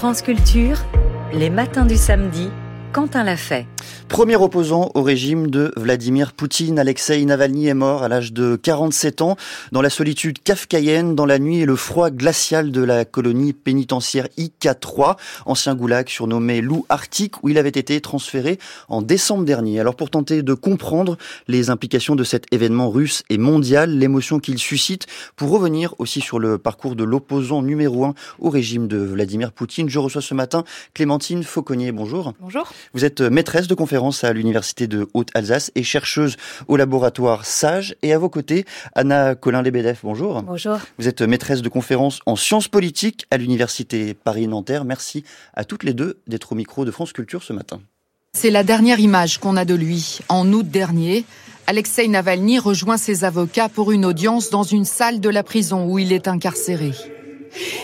France Culture, les matins du samedi, Quentin l'a fait. Premier opposant au régime de Vladimir Poutine, Alexei Navalny est mort à l'âge de 47 ans dans la solitude kafkaïenne, dans la nuit et le froid glacial de la colonie pénitentiaire IK3, ancien goulag surnommé loup arctique, où il avait été transféré en décembre dernier. Alors pour tenter de comprendre les implications de cet événement russe et mondial, l'émotion qu'il suscite, pour revenir aussi sur le parcours de l'opposant numéro un au régime de Vladimir Poutine, je reçois ce matin Clémentine Fauconnier. Bonjour. Bonjour. Vous êtes maîtresse de conférence à l'Université de Haute-Alsace et chercheuse au laboratoire SAGE. Et à vos côtés, Anna Colin-Lebedev, bonjour. Bonjour. Vous êtes maîtresse de conférence en sciences politiques à l'Université Paris-Nanterre. Merci à toutes les deux d'être au micro de France Culture ce matin. C'est la dernière image qu'on a de lui. En août dernier, Alexei Navalny rejoint ses avocats pour une audience dans une salle de la prison où il est incarcéré.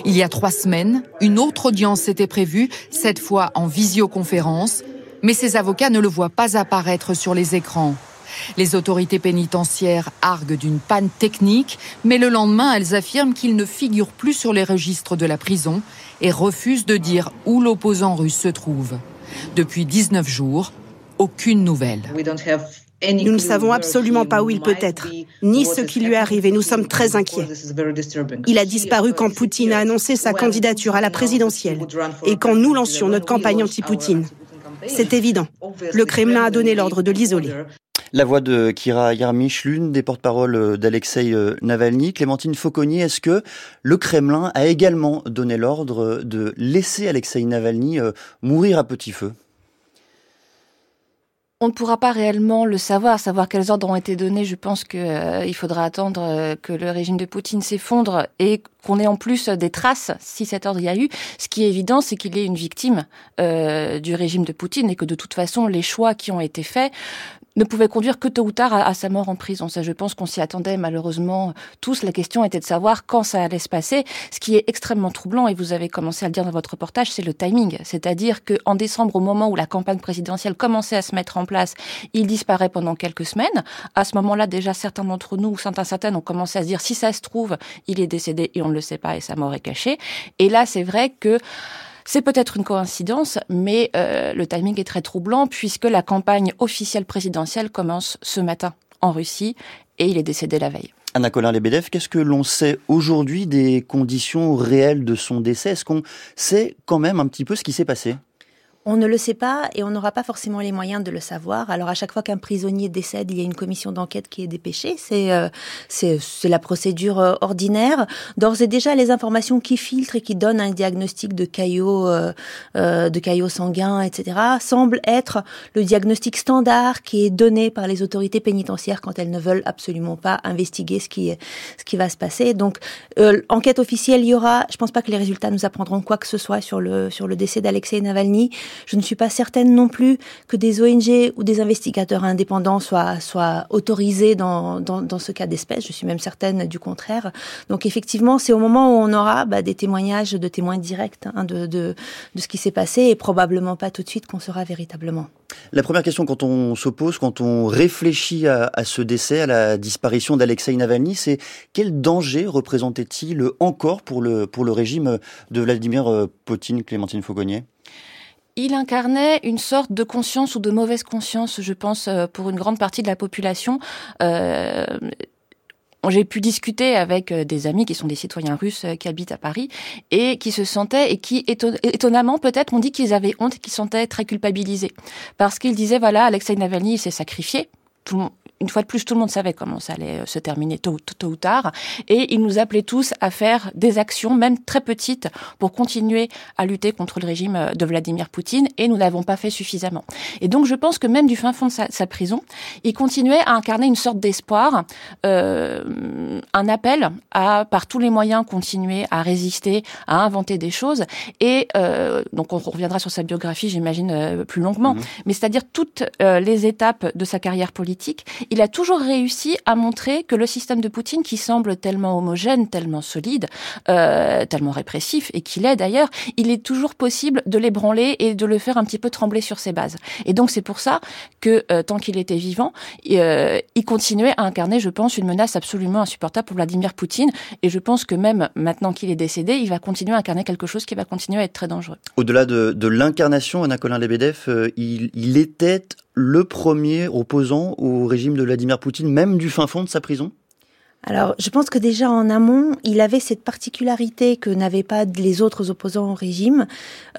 Il y a trois semaines, une autre audience était prévue, cette fois en visioconférence, mais ses avocats ne le voient pas apparaître sur les écrans. Les autorités pénitentiaires arguent d'une panne technique, mais le lendemain, elles affirment qu'il ne figure plus sur les registres de la prison et refusent de dire où l'opposant russe se trouve. Depuis 19 jours, aucune nouvelle. Nous ne savons absolument pas où il peut être, ni ce qui lui est arrivé. Nous sommes très inquiets. Il a disparu quand Poutine a annoncé sa candidature à la présidentielle et quand nous lancions notre campagne anti-Poutine. C'est évident. Le Kremlin a donné l'ordre de l'isoler. La voix de Kira Yarmich, l'une des porte-paroles d'Alexei Navalny. Clémentine Fauconnier, est-ce que le Kremlin a également donné l'ordre de laisser Alexei Navalny euh, mourir à petit feu? On ne pourra pas réellement le savoir, savoir quels ordres ont été donnés. Je pense qu'il euh, faudra attendre euh, que le régime de Poutine s'effondre et qu'on ait en plus des traces si cet ordre y a eu. Ce qui est évident, c'est qu'il est une victime euh, du régime de Poutine et que de toute façon, les choix qui ont été faits ne pouvait conduire que tôt ou tard à, sa mort en prison. Ça, je pense qu'on s'y attendait malheureusement tous. La question était de savoir quand ça allait se passer. Ce qui est extrêmement troublant, et vous avez commencé à le dire dans votre reportage, c'est le timing. C'est-à-dire qu'en décembre, au moment où la campagne présidentielle commençait à se mettre en place, il disparaît pendant quelques semaines. À ce moment-là, déjà, certains d'entre nous, certains, certaines, ont commencé à se dire si ça se trouve, il est décédé et on ne le sait pas et sa mort est cachée. Et là, c'est vrai que c'est peut-être une coïncidence, mais euh, le timing est très troublant puisque la campagne officielle présidentielle commence ce matin en Russie et il est décédé la veille. Anna Colin-Lebedev, qu'est-ce que l'on sait aujourd'hui des conditions réelles de son décès? Est-ce qu'on sait quand même un petit peu ce qui s'est passé? On ne le sait pas et on n'aura pas forcément les moyens de le savoir. Alors à chaque fois qu'un prisonnier décède, il y a une commission d'enquête qui est dépêchée. C'est euh, c'est la procédure euh, ordinaire. D'ores et déjà, les informations qui filtrent et qui donnent un diagnostic de caillot euh, de caillots sanguins, etc., semblent être le diagnostic standard qui est donné par les autorités pénitentiaires quand elles ne veulent absolument pas investiguer ce qui ce qui va se passer. Donc enquête officielle, il y aura. Je pense pas que les résultats nous apprendront quoi que ce soit sur le sur le décès d'Alexei Navalny. Je ne suis pas certaine non plus que des ONG ou des investigateurs indépendants soient, autorisés dans, dans, ce cas d'espèce. Je suis même certaine du contraire. Donc effectivement, c'est au moment où on aura bah, des témoignages de témoins directs hein, de, de, ce qui s'est passé et probablement pas tout de suite qu'on saura véritablement. La première question quand on se pose, quand on réfléchit à, à ce décès, à la disparition d'Alexei Navalny, c'est quel danger représentait-il encore pour le, pour le régime de Vladimir euh, Poutine, Clémentine Fauconnier? Il incarnait une sorte de conscience ou de mauvaise conscience, je pense, euh, pour une grande partie de la population. Euh, j'ai pu discuter avec euh, des amis qui sont des citoyens russes qui habitent à Paris et qui se sentaient et qui étonnamment peut-être ont dit qu'ils avaient honte, qu'ils se sentaient très culpabilisés parce qu'ils disaient voilà Alexei Navalny s'est sacrifié. Une fois de plus, tout le monde savait comment ça allait euh, se terminer tôt, tôt, ou tard. Et il nous appelait tous à faire des actions, même très petites, pour continuer à lutter contre le régime euh, de Vladimir Poutine. Et nous n'avons pas fait suffisamment. Et donc, je pense que même du fin fond de sa, prison, il continuait à incarner une sorte d'espoir, euh, un appel à, par tous les moyens, continuer à résister, à inventer des choses. Et euh, donc, on reviendra sur sa biographie, j'imagine, euh, plus longuement. Mmh. Mais c'est-à-dire toutes les étapes de sa carrière politique il a toujours réussi à montrer que le système de Poutine, qui semble tellement homogène, tellement solide, euh, tellement répressif, et qu'il est d'ailleurs, il est toujours possible de l'ébranler et de le faire un petit peu trembler sur ses bases. Et donc c'est pour ça que euh, tant qu'il était vivant, euh, il continuait à incarner, je pense, une menace absolument insupportable pour Vladimir Poutine. Et je pense que même maintenant qu'il est décédé, il va continuer à incarner quelque chose qui va continuer à être très dangereux. Au-delà de, l'incarnation, Anna Colin Lebedev, il était le premier opposant au régime de Vladimir Poutine, même du fin fond de sa prison? Alors, je pense que déjà en amont, il avait cette particularité que n'avaient pas les autres opposants au régime,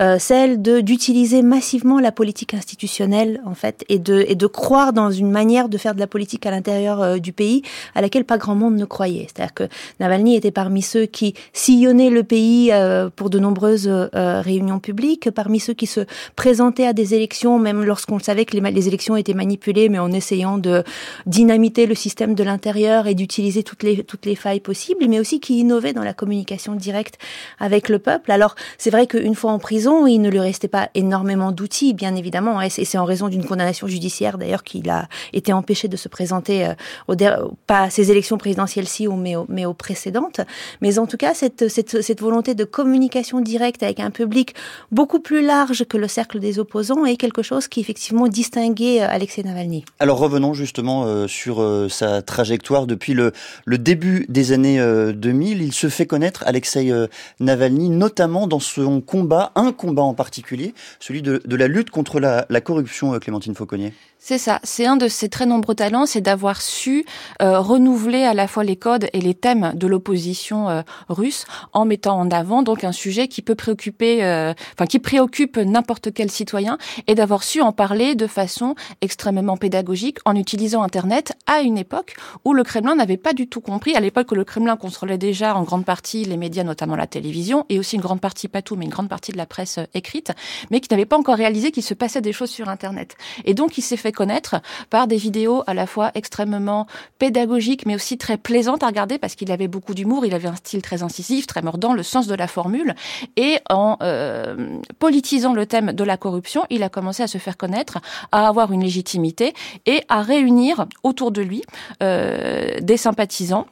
euh, celle de d'utiliser massivement la politique institutionnelle en fait, et de et de croire dans une manière de faire de la politique à l'intérieur euh, du pays à laquelle pas grand monde ne croyait. C'est-à-dire que Navalny était parmi ceux qui sillonnaient le pays euh, pour de nombreuses euh, réunions publiques, parmi ceux qui se présentaient à des élections, même lorsqu'on savait que les, les élections étaient manipulées, mais en essayant de dynamiter le système de l'intérieur et d'utiliser toutes les, failles possibles, mais aussi qui innovait dans la communication directe avec le peuple. Alors, c'est vrai qu'une fois en prison, il ne lui restait pas énormément d'outils, bien évidemment, et c'est en raison d'une condamnation judiciaire, d'ailleurs, qu'il a été empêché de se présenter euh, pas à ces élections présidentielles-ci, mais, aux précédentes. Mais en tout cas, cette volonté de communication directe avec un public beaucoup plus large que le cercle des opposants est quelque chose qui, effectivement, distinguait euh, Alexei Navalny. Alors, revenons justement euh, sur sa trajectoire depuis le, le début des années 2000, euh, il se fait connaître, Alexei euh, Navalny, notamment dans son combat, un combat en particulier, celui de, la lutte contre la, corruption, euh, Clémentine Fauconnier. C'est ça. C'est un de ses très nombreux talents, c'est d'avoir su euh, renouveler à la fois les codes et les thèmes de l'opposition euh, russe en mettant en avant donc un sujet qui peut préoccuper, euh, enfin qui préoccupe n'importe quel citoyen et d'avoir su en parler de façon extrêmement pédagogique en utilisant Internet à une époque où le Kremlin n'avait pas du tout compris. À l'époque où le Kremlin contrôlait déjà en grande partie les médias, notamment la télévision et aussi une grande partie, pas tout, mais une grande partie de la presse écrite, mais qui n'avait pas encore réalisé qu'il se passait des choses sur Internet. Et donc il s'est fait connaître par des vidéos à la fois extrêmement pédagogiques, mais aussi très plaisantes à regarder parce qu'il avait beaucoup d'humour, il avait un style très incisif, très mordant, le sens de la formule. Et en euh, politisant le thème de la corruption, il a commencé à se faire connaître, à avoir une légitimité et à réunir autour de lui euh, des sympathisants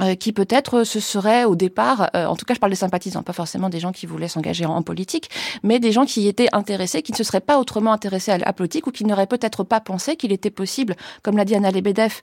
euh, qui peut-être ce serait au départ, euh, en tout cas je parle des sympathisants, pas forcément des gens qui voulaient s'engager en, politique, mais des gens qui étaient intéressés, qui ne se seraient pas autrement intéressés à la politique ou qui n'auraient peut-être pas pensé qu'il était possible, comme l'a dit Anna Lebedev,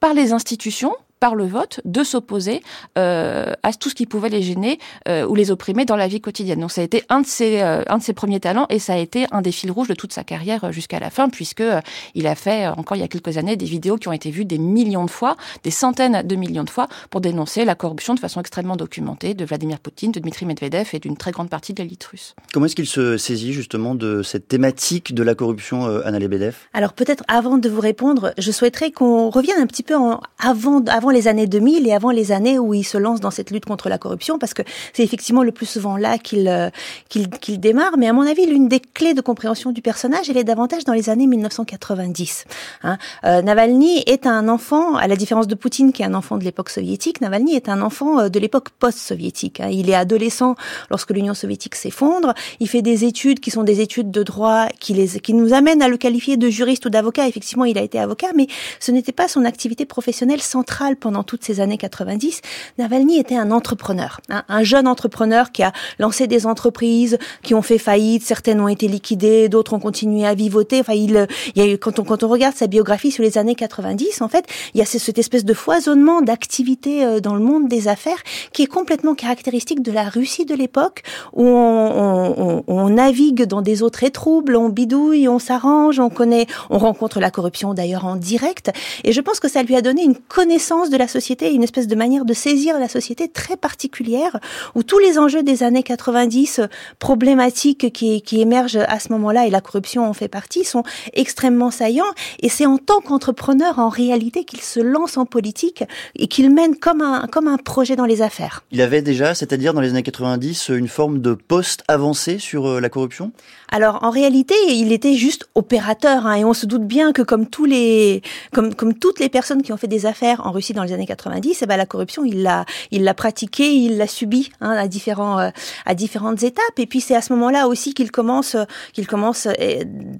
par les institutions, par le vote, de s'opposer euh, à tout ce qui pouvait les gêner euh, ou les opprimer dans la vie quotidienne. Donc ça a été un de ses euh, un de ses premiers talents et ça a été un des fils rouges de toute sa carrière jusqu'à la fin puisque euh, il a fait encore il y a quelques années des vidéos qui ont été vues des millions de fois, des centaines de millions de fois pour dénoncer la corruption de façon extrêmement documentée de Vladimir Poutine, de Dmitri Medvedev et d'une très grande partie de l'élite russe. Comment est-ce qu'il se saisit justement de cette thématique de la corruption, Anna Lebedev? Alors peut-être avant de vous répondre, je souhaiterais qu'on revienne un petit peu en, avant avant les années 2000 et avant les années où il se lance dans cette lutte contre la corruption, parce que c'est effectivement le plus souvent là qu'il euh, qu'il démarre. Mais à mon avis, l'une des clés de compréhension du personnage, elle est davantage dans les années 1990. Hein. Euh, Navalny est un enfant, à la différence de Poutine qui est un enfant de l'époque soviétique, Navalny est un enfant euh, de l'époque post-soviétique. Hein. Il est adolescent lorsque l'Union soviétique s'effondre. Il fait des études qui sont des études de droit qui, les, qui nous amènent à le qualifier de juriste ou d'avocat. Effectivement, il a été avocat, mais ce n'était pas son activité professionnelle centrale pendant toutes ces années 90, Navalny était un entrepreneur, hein, un jeune entrepreneur qui a lancé des entreprises qui ont fait faillite, certaines ont été liquidées, d'autres ont continué à vivoter. Enfin, il, il y a eu, quand on quand on regarde sa biographie sur les années 90, en fait, il y a cette espèce de foisonnement d'activités euh, dans le monde des affaires qui est complètement caractéristique de la Russie de l'époque où on, on, on, navigue dans des eaux très troubles, on bidouille, on s'arrange, on connaît, on rencontre la corruption d'ailleurs en direct. Et je pense que ça lui a donné une connaissance de la société, une espèce de manière de saisir la société très particulière, où tous les enjeux des années 90 euh, problématiques qui, qui émergent à ce moment-là, et la corruption en fait partie, sont extrêmement saillants. Et c'est en tant qu'entrepreneur, en réalité, qu'il se lance en politique et qu'il mène comme un, comme un projet dans les affaires. Il avait déjà, c'est-à-dire dans les années 90, une forme de poste avancé sur euh, la corruption? Alors en réalité, il était juste opérateur, hein, et on se doute bien que comme tous les, comme comme toutes les personnes qui ont fait des affaires en Russie dans les années 90, et eh ben la corruption, il l'a, il l'a pratiquée, il l'a subie hein, à différents, euh, à différentes étapes. Et puis c'est à ce moment-là aussi qu'il commence, qu'il commence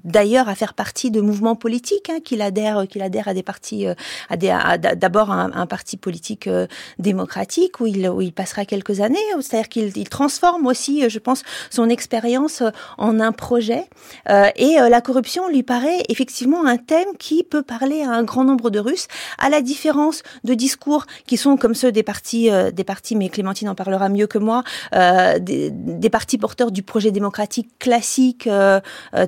d'ailleurs à faire partie de mouvements politiques, hein, qu'il adhère, qu'il adhère à des partis, à des, d'abord un, un, parti politique démocratique où il, où il passera quelques années. C'est-à-dire qu'il il transforme aussi, je pense, son expérience en un projet. et la corruption lui paraît effectivement un thème qui peut parler à un grand nombre de Russes, à la différence de discours qui sont comme ceux des partis, euh, des partis, mais Clémentine en parlera mieux que moi, euh, des, partis porteurs du projet démocratique classique euh,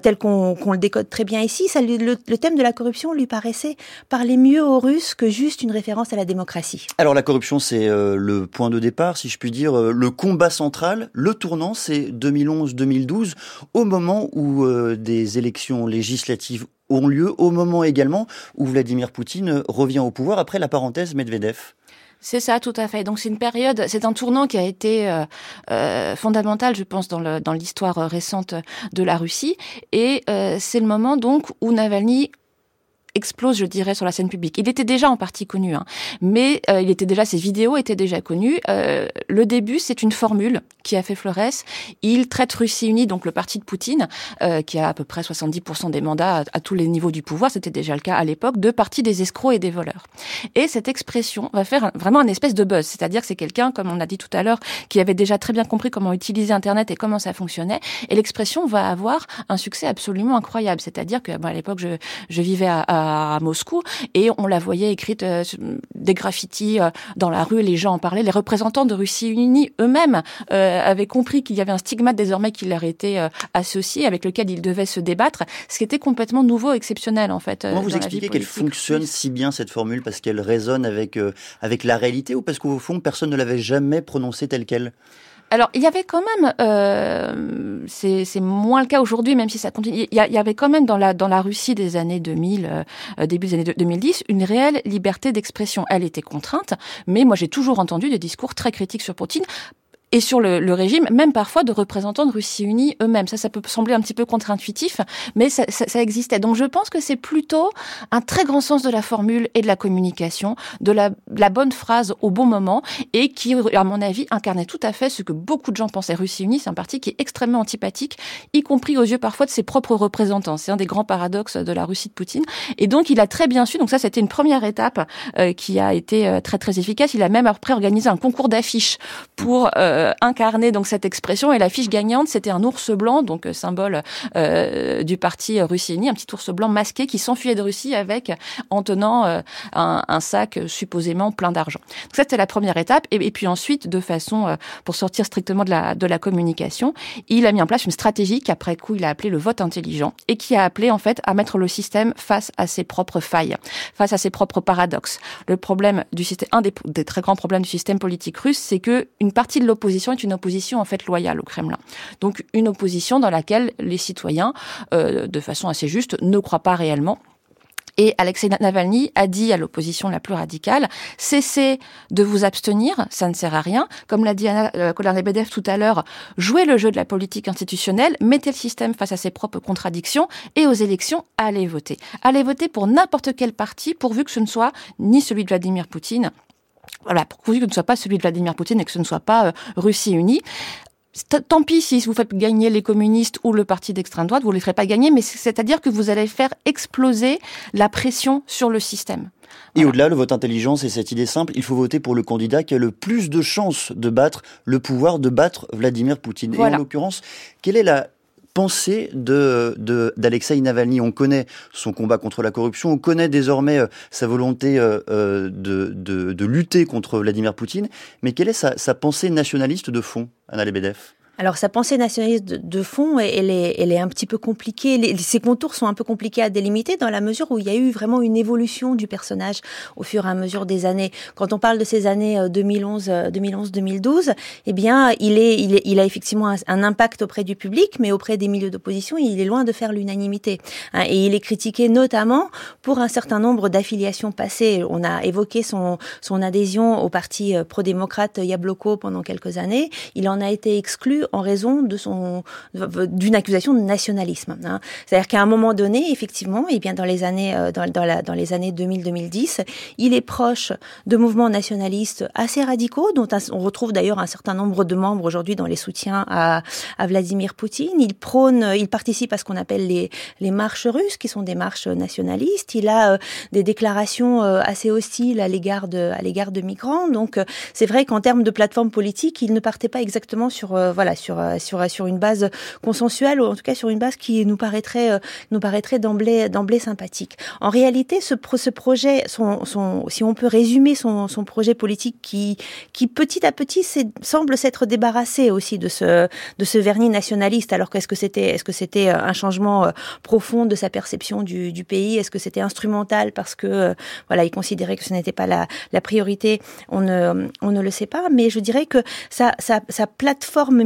tel qu'on le décode très bien ici. Le, le, thème de la corruption lui paraissait parler mieux aux Russes que juste une référence à la démocratie. Alors la corruption, c'est le point de départ, si je puis dire, le combat central, le tournant, c'est 2011-2012, au moment où des élections législatives ont lieu au moment également où Vladimir Poutine revient au pouvoir après la parenthèse Medvedev. C'est ça, tout à fait. Donc c'est une période, c'est un tournant qui a été euh, euh fondamental, je pense, dans, le, dans l'histoire récente de la Russie. Et euh, c'est le moment donc où Navalny explose, je dirais, sur la scène publique. Il était déjà en partie connu, hein, mais euh, il était déjà, ses vidéos étaient déjà connues. Euh, le début, c'est une formule qui a fait Flores. Il traite Russie unie, donc le parti de Poutine, euh, qui a à peu près 70% des mandats à, tous les niveaux du pouvoir, c'était déjà le cas à l'époque, de parti des escrocs et des voleurs. Et cette expression va faire vraiment un espèce de buzz, c'est-à-dire que c'est quelqu'un, comme on a dit tout à l'heure, qui avait déjà très bien compris comment utiliser Internet et comment ça fonctionnait. Et l'expression va avoir un succès absolument incroyable. C'est-à-dire que à l'époque, je, je vivais à, Moscou et on la voyait écrite euh, des graffitis euh, dans la rue, les gens en parlaient. Les représentants de Russie unie eux-mêmes euh, avaient compris qu'il y avait un stigmate désormais qui leur était associé, avec lequel ils devaient se débattre, ce qui était complètement nouveau, exceptionnel en fait. Comment vous expliquez qu'elle fonctionne si bien cette formule parce qu'elle résonne avec avec la réalité ou parce qu'au fond personne ne l'avait jamais prononcée telle qu'elle? Alors, il y avait quand même, euh, c'est moins le cas aujourd'hui, même si ça continue. Il y, avait quand même dans la dans la Russie des années 2000, euh, début des années 2010, une réelle liberté d'expression. Elle était contrainte, mais moi j'ai toujours entendu des discours très critiques sur Poutine et sur le, le, régime, même parfois de représentants de Russie unie eux-mêmes. Ça, ça peut sembler un petit peu contre-intuitif, mais ça, ça, ça, existait. Donc je pense que c'est plutôt un très grand sens de la formule et de la communication, de la, la, bonne phrase au bon moment, et qui, à mon avis, incarnait tout à fait ce que beaucoup de gens pensaient. Russie unie, c'est un parti qui est extrêmement antipathique, y compris aux yeux parfois de ses propres représentants. C'est un des grands paradoxes de la Russie de Poutine. Et donc il a très bien su, donc ça c'était une première étape euh, qui a été euh, très très efficace. Il a même après organisé un concours d'affiches pour... Euh, euh, incarner donc cette expression. Et la fiche gagnante, c'était un ours blanc, donc euh, symbole euh, du parti Russini, un petit ours blanc masqué qui s'enfuyait de Russie avec en tenant un, un, sac supposément plein d'argent. Donc ça, c'était la première étape. Et, puis ensuite, de façon pour sortir strictement de la de la communication, il a mis en place une stratégie qu'après coup il a appelé le vote intelligent et qui a appelé en fait à mettre le système face à ses propres failles, face à ses propres paradoxes. Le problème du système, un des, des très grands problèmes du système politique russe, c'est que une partie de l'opposition est une opposition en fait loyale au Kremlin. Donc une opposition dans laquelle les citoyens, euh, de façon assez juste, ne croient pas réellement et Alexei Navalny a dit à l'opposition la plus radicale, cessez de vous abstenir, ça ne sert à rien. Comme l'a dit Anna euh, Kolarnebedev tout à l'heure, jouez le jeu de la politique institutionnelle, mettez le système face à ses propres contradictions et aux élections, allez voter. Allez voter pour n'importe quel parti, pourvu que ce ne soit ni celui de Vladimir Poutine, voilà, pour que ce ne soit pas celui de Vladimir Poutine et que ce ne soit pas euh, Russie unie. Tant pis si vous faites gagner les communistes ou le parti d'extrême droite, vous ne les ferez pas gagner, mais c'est-à-dire que vous allez faire exploser la pression sur le système. Et au-delà, le vote intelligent, c'est cette idée simple, il faut voter pour le candidat qui a le plus de chances de battre le pouvoir, de battre Vladimir Poutine. Et en l'occurrence, quelle est la pensée de d'Alexei Navalny. On connaît son combat contre la corruption, on connaît désormais euh, sa volonté euh, euh, de, de, de, lutter contre Vladimir Poutine, mais quelle est sa, sa pensée nationaliste de fond, Anna Lebedev? Alors sa pensée nationaliste de, fond, elle est, elle est un petit peu compliquée. Les, ses contours sont un peu compliqués à délimiter dans la mesure où il y a eu vraiment une évolution du personnage au fur et à mesure des années. Quand on parle de ces années 2011, 2011, 2012, eh bien, il est, il, est, il a effectivement un, impact auprès du public, mais auprès des milieux d'opposition, il est loin de faire l'unanimité. Hein. et il est critiqué notamment pour un certain nombre d'affiliations passées. On a évoqué son, son adhésion au parti euh, pro-démocrate Yabloko pendant quelques années. Il en a été exclu en raison de son d'une accusation de nationalisme. Hein. C'est-à-dire qu'à un moment donné, effectivement, et eh bien dans les années euh, dans, dans, la, dans les années 2000-2010, il est proche de mouvements nationalistes assez radicaux, dont on retrouve d'ailleurs un certain nombre de membres aujourd'hui dans les soutiens à, à Vladimir Poutine. Il prône, il participe à ce qu'on appelle les, les marches russes, qui sont des marches nationalistes. Il a euh, des déclarations euh, assez hostiles à l'égard de, à l'égard de migrants. Donc, euh, c'est vrai qu'en termes de plateforme politique, il ne partait pas exactement sur, voilà, sur, sur, sur une base consensuelle, ou en tout cas sur une base qui nous paraîtrait, nous paraîtrait d'emblée, sympathique. En réalité, ce, ce projet, son, son, si on peut résumer son, son projet politique qui, qui petit à petit semble s'être débarrassé aussi de ce, de ce vernis nationaliste. Alors qu'est-ce que c'était, est-ce que c'était un changement profond de sa perception du, du pays? Est-ce que c'était instrumental parce que euh, voilà, il considérait que ce n'était pas la, la, priorité? On ne, on ne le sait pas. Mais je dirais que sa, sa, sa plateforme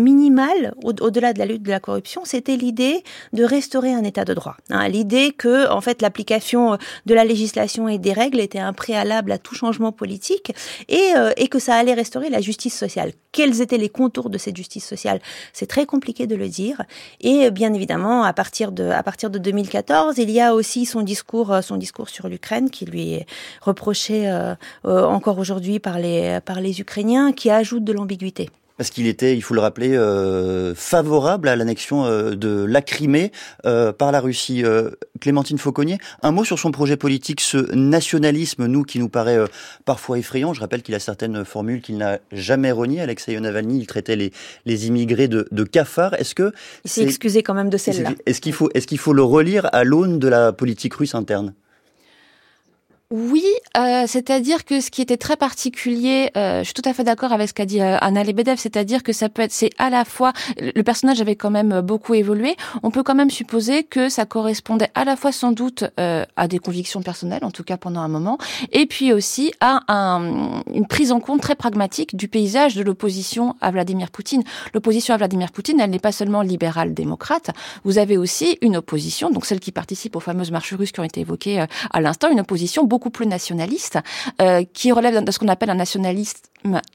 au-delà de la lutte de la corruption, c'était l'idée de restaurer un état de droit. Hein, l'idée que en fait l'application de la législation et des règles était un préalable à tout changement politique et, euh, et que ça allait restaurer la justice sociale. Quels étaient les contours de cette justice sociale? C'est très compliqué de le dire. Et bien évidemment, à partir de, à partir de 2014, il y a aussi son discours, euh, son discours sur l'Ukraine qui lui est reproché euh, euh, encore aujourd'hui par les, par les Ukrainiens, qui ajoute de l'ambiguïté. Parce qu'il était, il faut le rappeler, euh, favorable à l'annexion euh, de la Crimée euh, par la Russie. Clémentine Fauconnier, un mot sur son projet politique, ce nationalisme, nous, qui nous paraît parfois effrayant. Je rappelle qu'il a certaines formules qu'il n'a jamais reniées. Alexei Navalny, il traitait les, les immigrés de, de cafards. Est-ce que... Il s'est excusé quand même de celle-là. Est-ce qu'il faut, est-ce qu'il faut le relire à l'aune de la politique russe interne? Oui, euh, c'est-à-dire que ce qui était très particulier, euh, je suis tout à fait d'accord avec ce qu'a dit euh, Anna Lebedev, c'est-à-dire que ça peut être, c'est à la fois, le personnage avait quand même beaucoup évolué, on peut quand même supposer que ça correspondait à la fois sans doute euh, à des convictions personnelles, en tout cas pendant un moment, et puis aussi à un, une prise en compte très pragmatique du paysage de l'opposition à Vladimir Poutine. L'opposition à Vladimir Poutine, elle n'est pas seulement libérale démocrate, vous avez aussi une opposition, donc celle qui participe aux fameuses marches russes qui ont été évoquées à l'instant, une opposition beaucoup plus nationaliste, euh, qui relève de ce qu'on appelle un nationalisme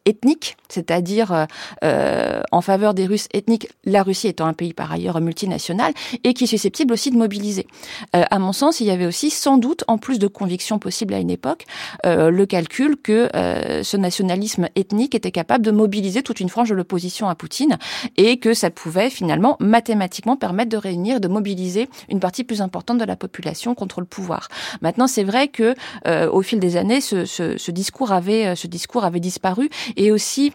ethnique, c'est-à-dire euh, euh, en faveur des Russes ethniques, la Russie étant un pays par ailleurs multinational, et qui est susceptible aussi de mobiliser. à mon sens, il y avait aussi sans doute, en plus de convictions possibles à une époque, le calcul que ce nationalisme ethnique était capable de mobiliser toute une frange de l'opposition à Poutine, et que ça pouvait finalement mathématiquement permettre de réunir, de mobiliser une partie plus importante de la population contre le pouvoir. Maintenant, c'est vrai que euh, au fil des années, ce discours avait disparu et aussi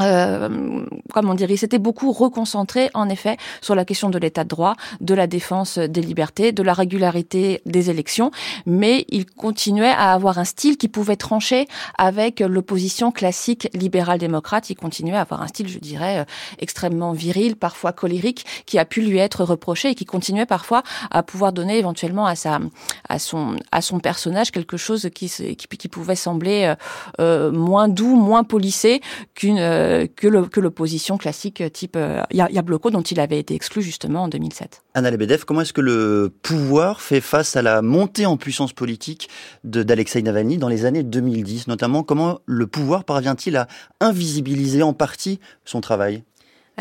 euh, comment dire, il s'était beaucoup reconcentré en effet sur la question de l'état de droit, de la défense des libertés, de la régularité des élections, mais il continuait à avoir un style qui pouvait trancher avec l'opposition classique libérale-démocrate. Il continuait à avoir un style, je dirais, euh, extrêmement viril, parfois colérique, qui a pu lui être reproché et qui continuait parfois à pouvoir donner éventuellement à sa, à son, à son personnage quelque chose qui, qui, qui pouvait sembler euh, euh moins doux, moins polissé qu'une euh, que l'opposition classique type euh, Yabloko dont il avait été exclu justement en 2007. Anna Lebedev, comment est-ce que le pouvoir fait face à la montée en puissance politique d'Alexei Navalny dans les années 2010 Notamment, comment le pouvoir parvient-il à invisibiliser en partie son travail?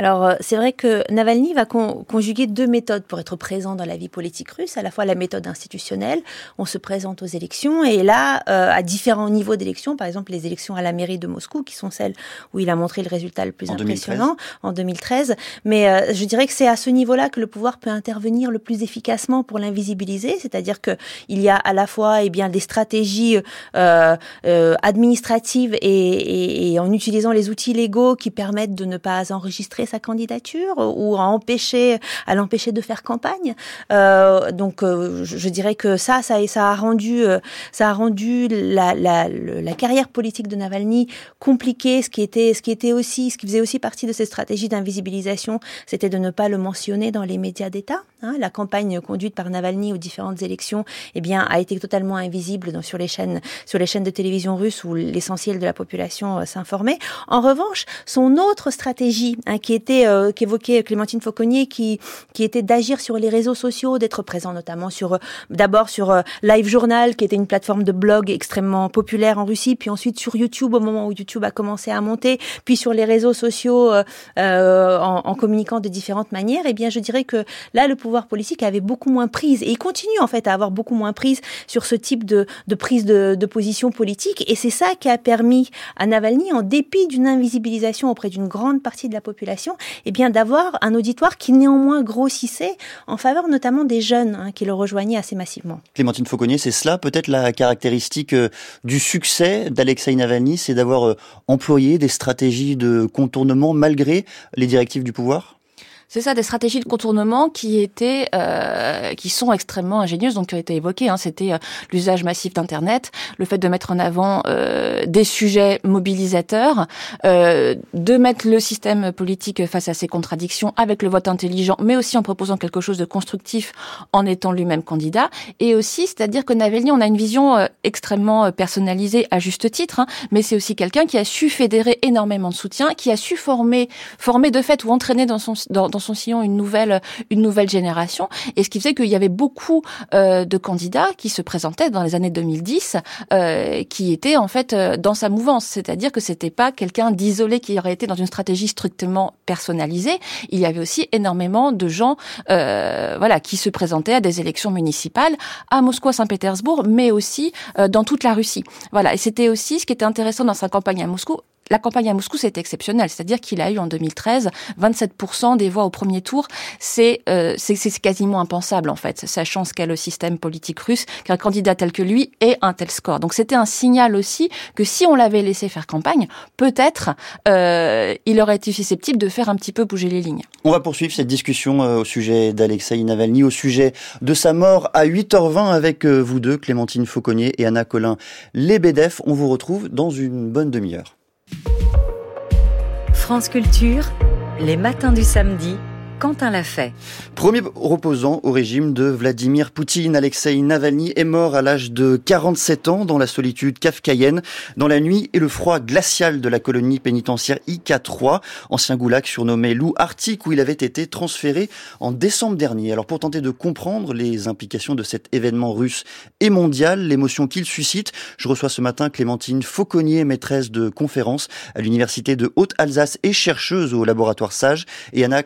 Alors, euh, c'est vrai que Navalny va conjuguer deux méthodes pour être présent dans la vie politique russe. À la fois la méthode institutionnelle, on se présente aux élections, et là, euh, à différents niveaux d'élections, par exemple les élections à la mairie de Moscou, qui sont celles où il a montré le résultat le plus impressionnant en 2013. Mais euh, je dirais que c'est à ce niveau-là que le pouvoir peut intervenir le plus efficacement pour l'invisibiliser, c'est-à-dire que il y a à la fois eh bien des stratégies administratives et, et, et en utilisant les outils légaux qui permettent de ne pas enregistrer sa candidature ou à empêcher, à l'empêcher de faire campagne. Euh, donc, euh, je, dirais que ça, ça, ça a rendu, euh, ça a rendu la, la, la, carrière politique de Navalny compliquée. Ce qui était, ce qui était aussi, ce qui faisait aussi partie de ces stratégies d'invisibilisation, c'était de ne pas le mentionner dans les médias d'État. Hein. La campagne conduite par Navalny aux différentes élections, eh bien, a été totalement invisible dans, sur les chaînes, sur les chaînes de télévision russes où l'essentiel de la population s'informait. En revanche, son autre stratégie, hein, qui qui était qu'évoquait Clémentine Fauconnier, qui qui était d'agir sur les réseaux sociaux, d'être présent notamment sur d'abord sur Live Journal, qui était une plateforme de blog extrêmement populaire en Russie, puis ensuite sur YouTube au moment où YouTube a commencé à monter, puis sur les réseaux sociaux en, en, communiquant de différentes manières. Eh bien, je dirais que là, le pouvoir politique avait beaucoup moins prise et il continue en fait à avoir beaucoup moins prise sur ce type de, de prise de, de position politique. Et c'est ça qui a permis à Navalny, en dépit d'une invisibilisation auprès d'une grande partie de la population, eh bien d'avoir un auditoire qui néanmoins grossissait en faveur notamment des jeunes hein, qui le rejoignaient assez massivement. Clémentine Fauconnier, c'est cela peut-être la caractéristique euh, du succès d'Alexei Navalny, c'est d'avoir euh, employé des stratégies de contournement malgré les directives du pouvoir? C'est ça, des stratégies de contournement qui étaient, euh, qui sont extrêmement ingénieuses, donc qui ont été évoquées. Hein. C'était euh, l'usage massif d'Internet, le fait de mettre en avant euh, des sujets mobilisateurs, euh, de mettre le système politique face à ses contradictions avec le vote intelligent, mais aussi en proposant quelque chose de constructif en étant lui-même candidat. Et aussi, c'est-à-dire que Navalny, on a une vision euh, extrêmement personnalisée à juste titre, hein, mais c'est aussi quelqu'un qui a su fédérer énormément de soutien, qui a su former, former de fait ou entraîner dans son dans, dans son sillon une nouvelle, une nouvelle génération. Et ce qui faisait qu'il y avait beaucoup euh, de candidats qui se présentaient dans les années 2010, euh, qui étaient en fait euh, dans sa mouvance. C'est-à-dire que c'était pas quelqu'un d'isolé qui aurait été dans une stratégie strictement personnalisée. Il y avait aussi énormément de gens, voilà, qui se présentaient à des élections municipales à Moscou, à Saint-Pétersbourg, mais aussi dans toute la Russie. Voilà. Et c'était aussi ce qui était intéressant dans sa campagne à Moscou la campagne à Moscou, c'est exceptionnel. C'est-à-dire qu'il a eu en 2013 27% des voix au premier tour. C'est euh, quasiment impensable, en fait, sachant ce qu'est le système politique russe, qu'un candidat tel que lui ait un tel score. Donc c'était un signal aussi que si on l'avait laissé faire campagne, peut-être euh, il aurait été susceptible de faire un petit peu bouger les lignes. On va poursuivre cette discussion euh, au sujet d'Alexei Navalny, au sujet de sa mort à 8h20 avec euh, vous deux, Clémentine Fauconnier et Anna Colin Lebedev. On vous retrouve dans une bonne demi-heure. France Culture, les matins du samedi Quentin l'a fait. Premier reposant au régime de Vladimir Poutine, Alexei Navalny est mort à l'âge de 47 ans dans la solitude kafkaïenne, dans la nuit et le froid glacial de la colonie pénitentiaire IK3, ancien goulag surnommé loup arctique où il avait été transféré en décembre dernier. Alors pour tenter de comprendre les implications de cet événement russe et mondial, l'émotion qu'il suscite, je reçois ce matin Clémentine Fauconnier, maîtresse de conférence à l'université de Haute-Alsace et chercheuse au laboratoire Sage, et Anna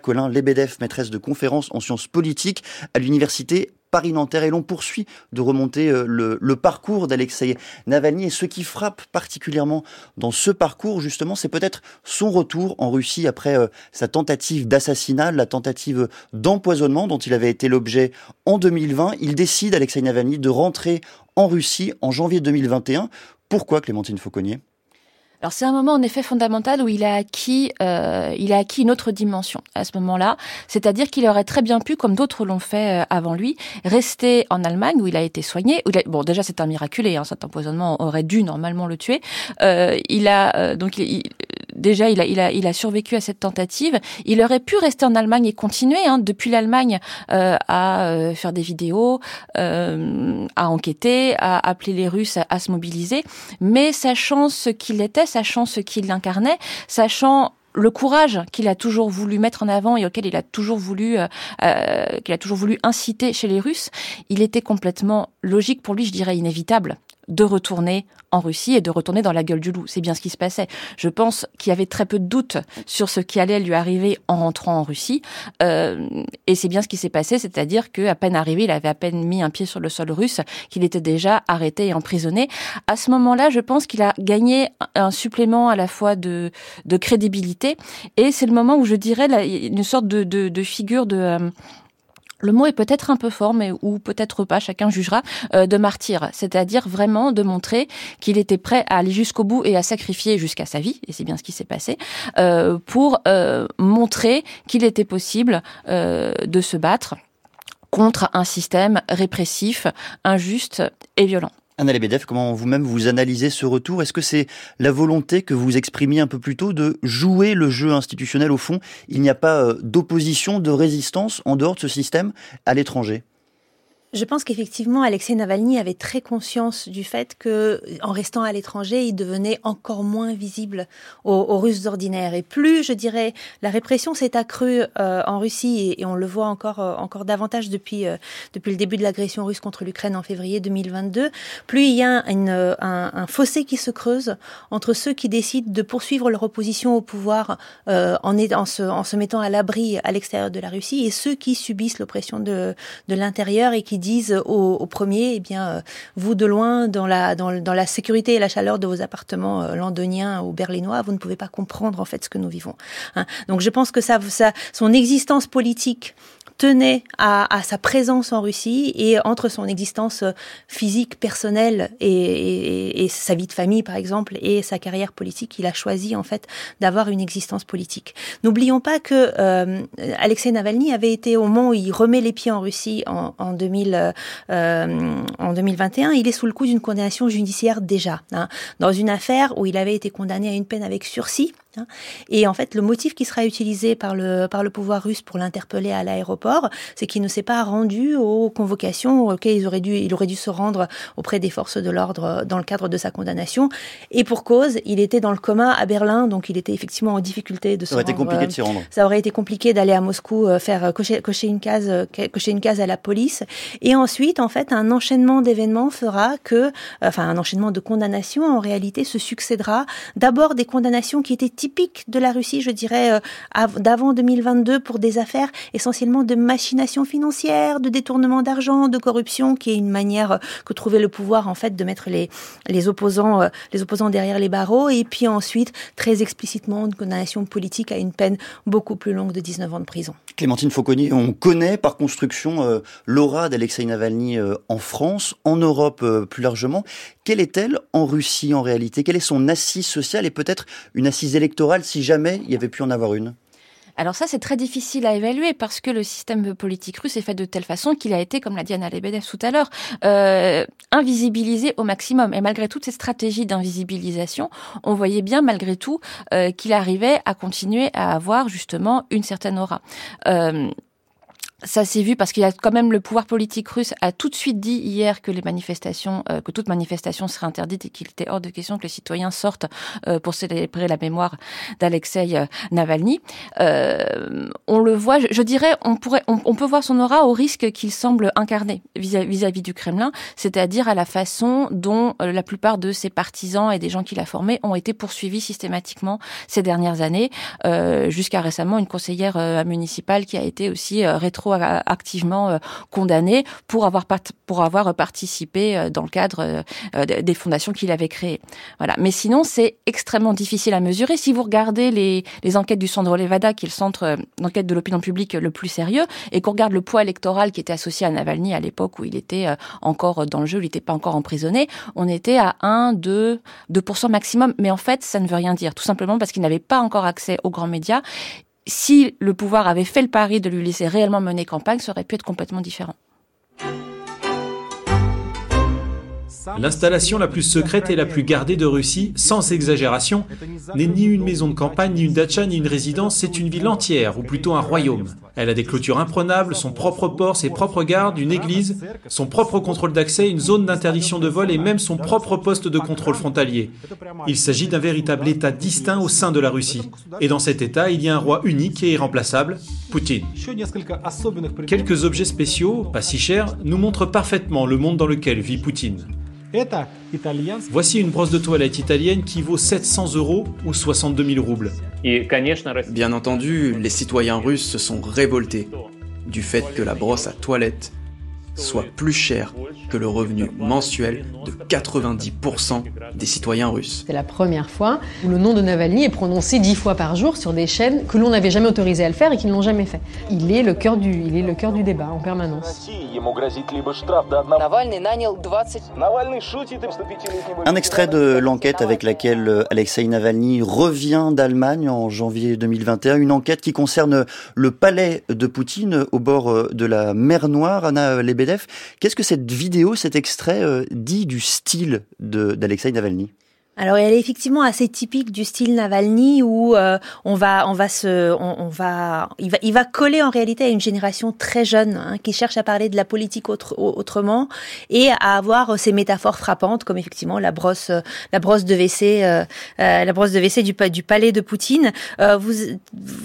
Maîtresse de conférences en sciences politiques à l'université Paris-Nanterre et l'on poursuit de remonter euh, le, parcours d'Alexei Navalny et ce qui frappe particulièrement dans ce parcours justement c'est peut-être son retour en Russie après euh, sa tentative d'assassinat, la tentative d'empoisonnement dont il avait été l'objet en 2020. Il décide, Alexei Navalny, de rentrer en Russie en janvier 2021. Pourquoi Clémentine Fauconnier? Alors c'est un moment en effet fondamental où il a acquis, euh, il a acquis une autre dimension à ce moment-là, c'est-à-dire qu'il aurait très bien pu, comme d'autres l'ont fait euh, avant lui, rester en Allemagne où il a été soigné. bon, déjà c'est un miraculé, hein, cet empoisonnement aurait dû normalement le tuer. Euh, il a euh, donc déjà, il a, il, a, il a survécu à cette tentative. Il aurait pu rester en Allemagne et continuer, hein, depuis l'Allemagne, euh, à euh, faire des vidéos, euh, à enquêter, à appeler les Russes à, se mobiliser. Mais sachant ce qu'il était, sachant ce qu'il incarnait, sachant le courage qu'il a toujours voulu mettre en avant et auquel il a toujours voulu euh, euh, qu'il a toujours voulu inciter chez les Russes, il était complètement logique pour lui, je dirais inévitable, de retourner en Russie et de retourner dans la gueule du loup. C'est bien ce qui se passait. Je pense qu'il y avait très peu de doutes sur ce qui allait lui arriver en rentrant en Russie. Euh, et c'est bien ce qui s'est passé, c'est-à-dire qu'à peine arrivé, il avait à peine mis un pied sur le sol russe, qu'il était déjà arrêté et emprisonné. À ce moment-là, je pense qu'il a gagné un supplément à la fois de, de crédibilité. Et c'est le moment où je dirais une sorte de, de, de figure de... Euh, le mot est peut-être un peu fort, mais ou peut-être pas, chacun jugera, euh, de martyr, c'est-à-dire vraiment de montrer qu'il était prêt à aller jusqu'au bout et à sacrifier jusqu'à sa vie, et c'est bien ce qui s'est passé, euh, pour euh, montrer qu'il était possible de se battre contre un système répressif, injuste et violent. Anna Lebedev, comment vous-même vous analysez ce retour? Est-ce que c'est la volonté que vous exprimiez un peu plus tôt de jouer le jeu institutionnel? Au fond Il n'y a pas euh, d'opposition, de résistance en dehors de ce système à l'étranger? Je pense qu'effectivement, Alexei Navalny avait très conscience du fait que, en restant à l'étranger, il devenait encore moins visible aux, Russes ordinaires. Et plus, je dirais, la répression s'est accrue euh, en Russie, et, on le voit encore, euh, encore davantage depuis, euh, depuis le début de l'agression russe contre l'Ukraine en février 2022, plus il y a une, un, un, fossé qui se creuse entre ceux qui décident de poursuivre leur opposition au pouvoir en, en, se, en se mettant à l'abri à l'extérieur de la Russie et ceux qui subissent l'oppression de, de l'intérieur et qui disent au, premier, eh bien, euh, vous de loin, dans la, dans, dans, la sécurité et la chaleur de vos appartements euh, londoniens ou berlinois, vous ne pouvez pas comprendre en fait ce que nous vivons. Hein. Donc je pense que ça, ça, son existence politique tenait à, à, sa présence en Russie et entre son existence euh, physique, personnelle et, et, et, sa vie de famille, par exemple, et sa carrière politique, il a choisi en fait d'avoir une existence politique. N'oublions pas que euh, Alexei Navalny avait été au moment où il remet les pieds en Russie en, en, 2000, euh, en 2021, il est sous le coup d'une condamnation judiciaire déjà, hein, dans une affaire où il avait été condamné à une peine avec sursis Hein. Et en fait, le motif qui sera utilisé par le, par le pouvoir russe pour l'interpeller à l'aéroport, c'est qu'il ne s'est pas rendu aux convocations auxquelles il aurait, dû, il aurait dû se rendre auprès des forces de l'ordre dans le cadre de sa condamnation. Et pour cause, il était dans le coma à Berlin, donc il était effectivement en difficulté de se Ça aurait été compliqué de s'y rendre. Ça aurait été compliqué d'aller à Moscou euh, faire euh, cocher, cocher, une case, euh, cocher une case à la police. Et ensuite, en fait, un enchaînement d'événements fera que, enfin, un enchaînement de condamnations en réalité se succédera. D'abord des condamnations qui étaient typique de la Russie, je dirais, euh, d'avant 2022 pour des affaires essentiellement de machination financière, de détournement d'argent, de corruption, qui est une manière euh, que trouvait le pouvoir en fait de mettre les, les opposants euh, les opposants derrière les barreaux, et puis ensuite très explicitement une condamnation politique à une peine beaucoup plus longue de 19 ans de prison. Clémentine Fauconnier, on connaît par construction l'aura d'Alexei Navalny en France, en Europe plus largement. Quelle est-elle en Russie en réalité? Quelle est son assise sociale et peut-être une assise électorale si jamais il y avait pu en avoir une? Alors ça, c'est très difficile à évaluer parce que le système politique russe est fait de telle façon qu'il a été, comme l'a dit Anna Lebedev tout à l'heure, euh, invisibilisé au maximum. Et malgré toutes ces stratégies d'invisibilisation, on voyait bien malgré tout euh, qu'il arrivait à continuer à avoir justement une certaine aura. Euh, ça s'est vu parce qu'il y a quand même le pouvoir politique russe a tout de suite dit hier que les manifestations, euh, que toute manifestation serait interdite et qu'il était hors de question que les citoyens sortent euh, pour célébrer la mémoire d'Alexei euh, Navalny. on le voit, je, dirais, on pourrait, on, peut voir son aura au risque qu'il semble incarner vis-à-vis du Kremlin, c'est-à-dire à la façon dont la plupart de ses partisans et des gens qu'il a formés ont été poursuivis systématiquement ces dernières années, jusqu'à récemment une conseillère municipale qui a été aussi rétro activement euh, condamné pour avoir pour avoir participé euh, dans le cadre euh, des fondations qu'il avait créées. Voilà. Mais sinon, c'est extrêmement difficile à mesurer. Si vous regardez les, les enquêtes du Centre Levada, qui est le centre d'enquête de l'opinion publique le plus sérieux, et qu'on regarde le poids électoral qui était associé à Navalny à l'époque où il était encore dans le jeu, il n'était pas encore emprisonné, on était à 1, 2, 2% maximum. Mais en fait, ça ne veut rien dire. Tout simplement parce qu'il n'avait pas encore accès aux grands médias si le pouvoir avait fait le pari de lui laisser réellement mener campagne, ça aurait pu être complètement différent. L'installation la plus secrète et la plus gardée de Russie, sans exagération, n'est ni une maison de campagne, ni une dacha, ni une résidence, c'est une ville entière, ou plutôt un royaume. Elle a des clôtures imprenables, son propre port, ses propres gardes, une église, son propre contrôle d'accès, une zone d'interdiction de vol et même son propre poste de contrôle frontalier. Il s'agit d'un véritable État distinct au sein de la Russie. Et dans cet État, il y a un roi unique et irremplaçable, Poutine. Quelques objets spéciaux, pas si chers, nous montrent parfaitement le monde dans lequel vit Poutine. Voici une brosse de toilette italienne qui vaut 700 euros ou 62 000 roubles. Bien entendu, les citoyens russes se sont révoltés du fait que la brosse à toilette soit plus chère que le revenu mensuel de 90% des citoyens russes. C'est la première fois où le nom de Navalny est prononcé dix fois par jour sur des chaînes que l'on n'avait jamais autorisé à le faire et qui ne l'ont jamais fait. Il est le cœur du, il est le cœur du débat en permanence. Un extrait de l'enquête avec laquelle Alexei Navalny revient d'Allemagne en janvier 2021, une enquête qui concerne le palais de Poutine au bord de la mer Noire. Anna Qu'est-ce que cette vidéo, cet extrait euh, dit du style d'Alexei Navalny? Alors elle est effectivement assez typique du style Navalny où euh, on va on va se on, va il va il va coller en réalité à une génération très jeune hein, qui cherche à parler de la politique autre, autrement et à avoir ces métaphores frappantes comme effectivement la brosse la brosse de WC euh, euh, la brosse de WC du du palais de Poutine. Vous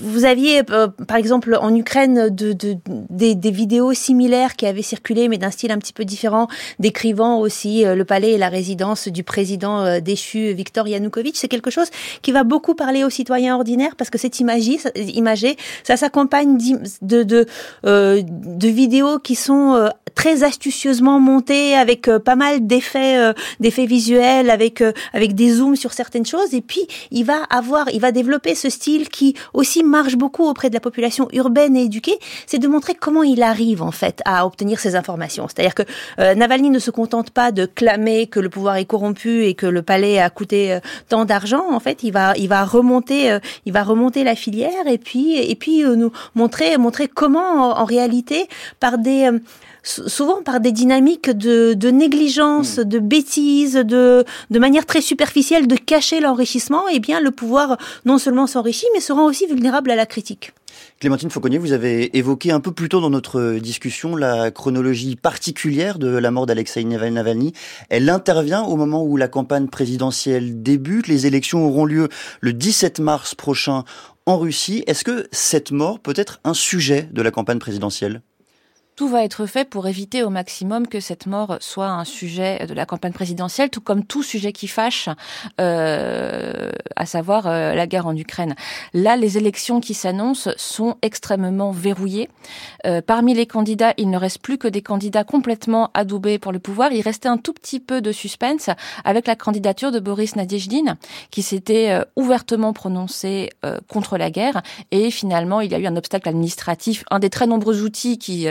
vous aviez par exemple en Ukraine de, de des, des, vidéos similaires qui avaient circulé mais d'un style un petit peu différent décrivant aussi le palais et la résidence du président déchu Victor Yanukovych, c'est quelque chose qui va beaucoup parler aux citoyens ordinaires parce que c'est imagé, imagé. Ça s'accompagne de, de, euh, de vidéos qui sont euh, très astucieusement montées avec euh, pas mal d'effets d'effets visuels avec avec des zooms sur certaines choses. Et puis il va avoir il va développer ce style qui aussi marche beaucoup auprès de la population urbaine et éduquée. C'est de montrer comment il arrive en fait à obtenir ces informations. C'est-à-dire que Navalny ne se contente pas de clamer que le pouvoir est corrompu et que le palais a coûté euh, tant d'argent, en fait, il va, il va remonter, euh, il va remonter la filière et puis, et puis euh, nous montrer, montrer comment, en, réalité, par des souvent par des dynamiques de, de négligence, hmm. de bêtises, de, de manière très superficielle de cacher l'enrichissement, et eh bien le pouvoir non seulement s'enrichit, mais se rend aussi vulnérable à la critique. Clémentine Fauconnier, vous avez évoqué un peu plus tôt dans notre discussion la chronologie particulière de la mort d'Alexei Navalny. Elle intervient au moment où la campagne présidentielle débute. Les élections auront lieu le 17 mars prochain en Russie. Est-ce que cette mort peut être un sujet de la campagne présidentielle? Tout va être fait pour éviter au maximum que cette mort soit un sujet de la campagne présidentielle, tout comme tout sujet qui fâche, euh, à savoir euh, la guerre en Ukraine. Là, les élections qui s'annoncent sont extrêmement verrouillées. Euh, parmi les candidats, il ne reste plus que des candidats complètement adoubés pour le pouvoir. Il restait un tout petit peu de suspense avec la candidature de Boris Nadezhdin, qui s'était ouvertement prononcé contre la guerre. Et finalement, il y a eu un obstacle administratif, un des très nombreux outils qui